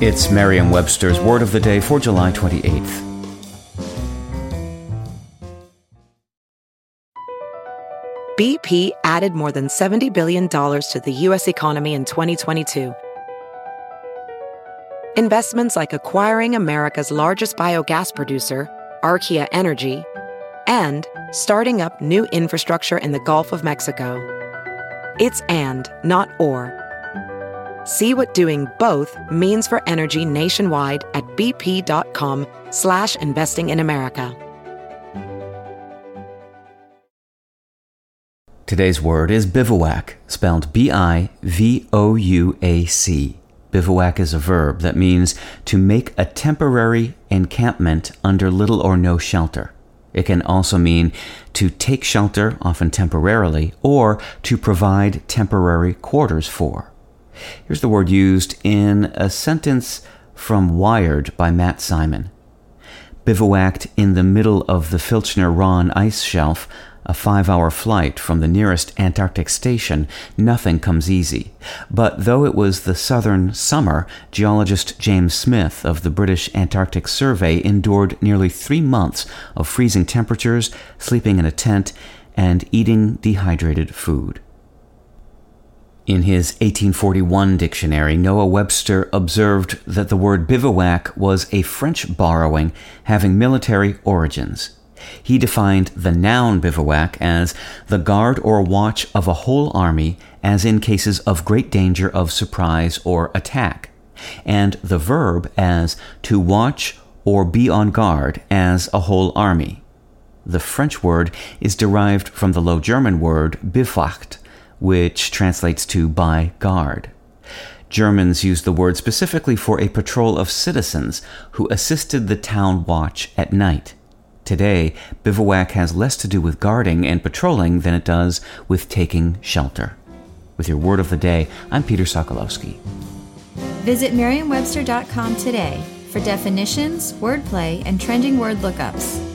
It's Merriam Webster's Word of the Day for July 28th. BP added more than $70 billion to the U.S. economy in 2022. Investments like acquiring America's largest biogas producer, Archaea Energy, and starting up new infrastructure in the Gulf of Mexico. It's and, not or. See what doing both means for energy nationwide at bp.com slash investing in America. Today's word is bivouac, spelled B-I-V-O-U-A-C. Bivouac is a verb that means to make a temporary encampment under little or no shelter. It can also mean to take shelter, often temporarily, or to provide temporary quarters for. Here's the word used in a sentence from Wired by Matt Simon. Bivouacked in the middle of the Filchner Ronne ice shelf, a five hour flight from the nearest Antarctic station, nothing comes easy. But though it was the southern summer, geologist James Smith of the British Antarctic Survey endured nearly three months of freezing temperatures, sleeping in a tent, and eating dehydrated food. In his 1841 dictionary, Noah Webster observed that the word bivouac was a French borrowing having military origins. He defined the noun bivouac as the guard or watch of a whole army, as in cases of great danger of surprise or attack, and the verb as to watch or be on guard as a whole army. The French word is derived from the Low German word biwacht, which translates to by guard. Germans used the word specifically for a patrol of citizens who assisted the town watch at night. Today, bivouac has less to do with guarding and patrolling than it does with taking shelter. With your word of the day, I'm Peter Sokolowski. Visit merriam-webster.com today for definitions, wordplay, and trending word lookups.